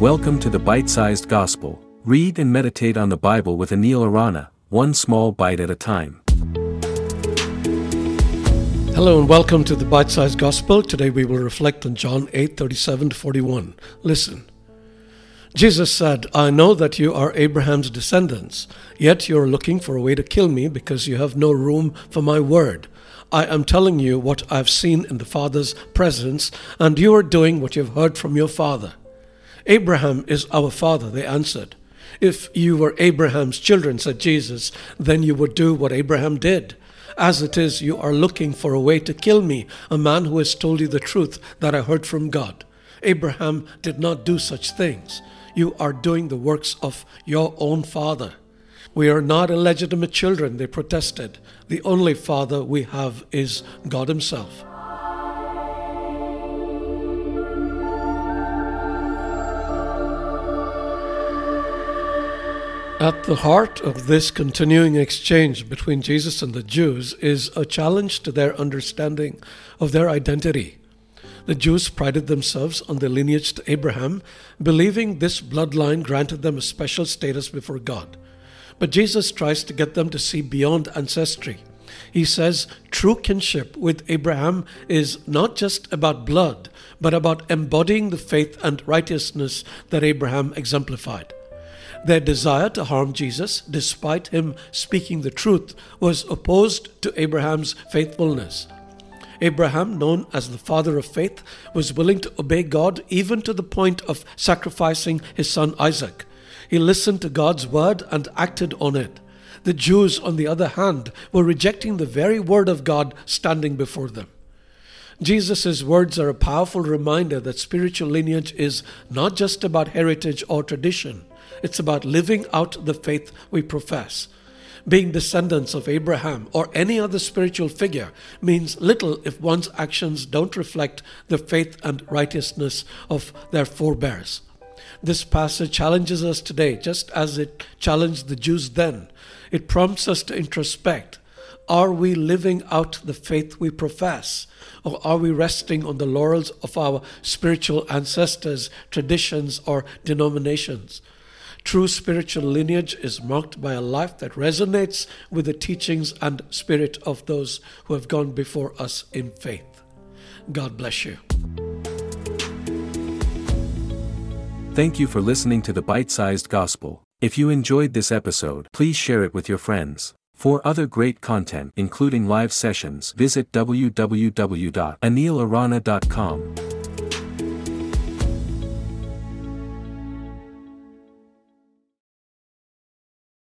Welcome to the Bite Sized Gospel. Read and meditate on the Bible with Anil Arana, one small bite at a time. Hello and welcome to the Bite Sized Gospel. Today we will reflect on John 8 37 41. Listen. Jesus said, I know that you are Abraham's descendants, yet you are looking for a way to kill me because you have no room for my word. I am telling you what I have seen in the Father's presence, and you are doing what you have heard from your father. Abraham is our father, they answered. If you were Abraham's children, said Jesus, then you would do what Abraham did. As it is, you are looking for a way to kill me, a man who has told you the truth that I heard from God. Abraham did not do such things. You are doing the works of your own father. We are not illegitimate children, they protested. The only father we have is God Himself. At the heart of this continuing exchange between Jesus and the Jews is a challenge to their understanding of their identity. The Jews prided themselves on their lineage to Abraham, believing this bloodline granted them a special status before God. But Jesus tries to get them to see beyond ancestry. He says true kinship with Abraham is not just about blood, but about embodying the faith and righteousness that Abraham exemplified. Their desire to harm Jesus, despite him speaking the truth, was opposed to Abraham's faithfulness. Abraham, known as the father of faith, was willing to obey God even to the point of sacrificing his son Isaac. He listened to God's word and acted on it. The Jews, on the other hand, were rejecting the very word of God standing before them. Jesus' words are a powerful reminder that spiritual lineage is not just about heritage or tradition, it's about living out the faith we profess. Being descendants of Abraham or any other spiritual figure means little if one's actions don't reflect the faith and righteousness of their forebears. This passage challenges us today, just as it challenged the Jews then. It prompts us to introspect. Are we living out the faith we profess? Or are we resting on the laurels of our spiritual ancestors, traditions, or denominations? True spiritual lineage is marked by a life that resonates with the teachings and spirit of those who have gone before us in faith. God bless you. Thank you for listening to the Bite Sized Gospel. If you enjoyed this episode, please share it with your friends. For other great content, including live sessions, visit www.anilarana.com.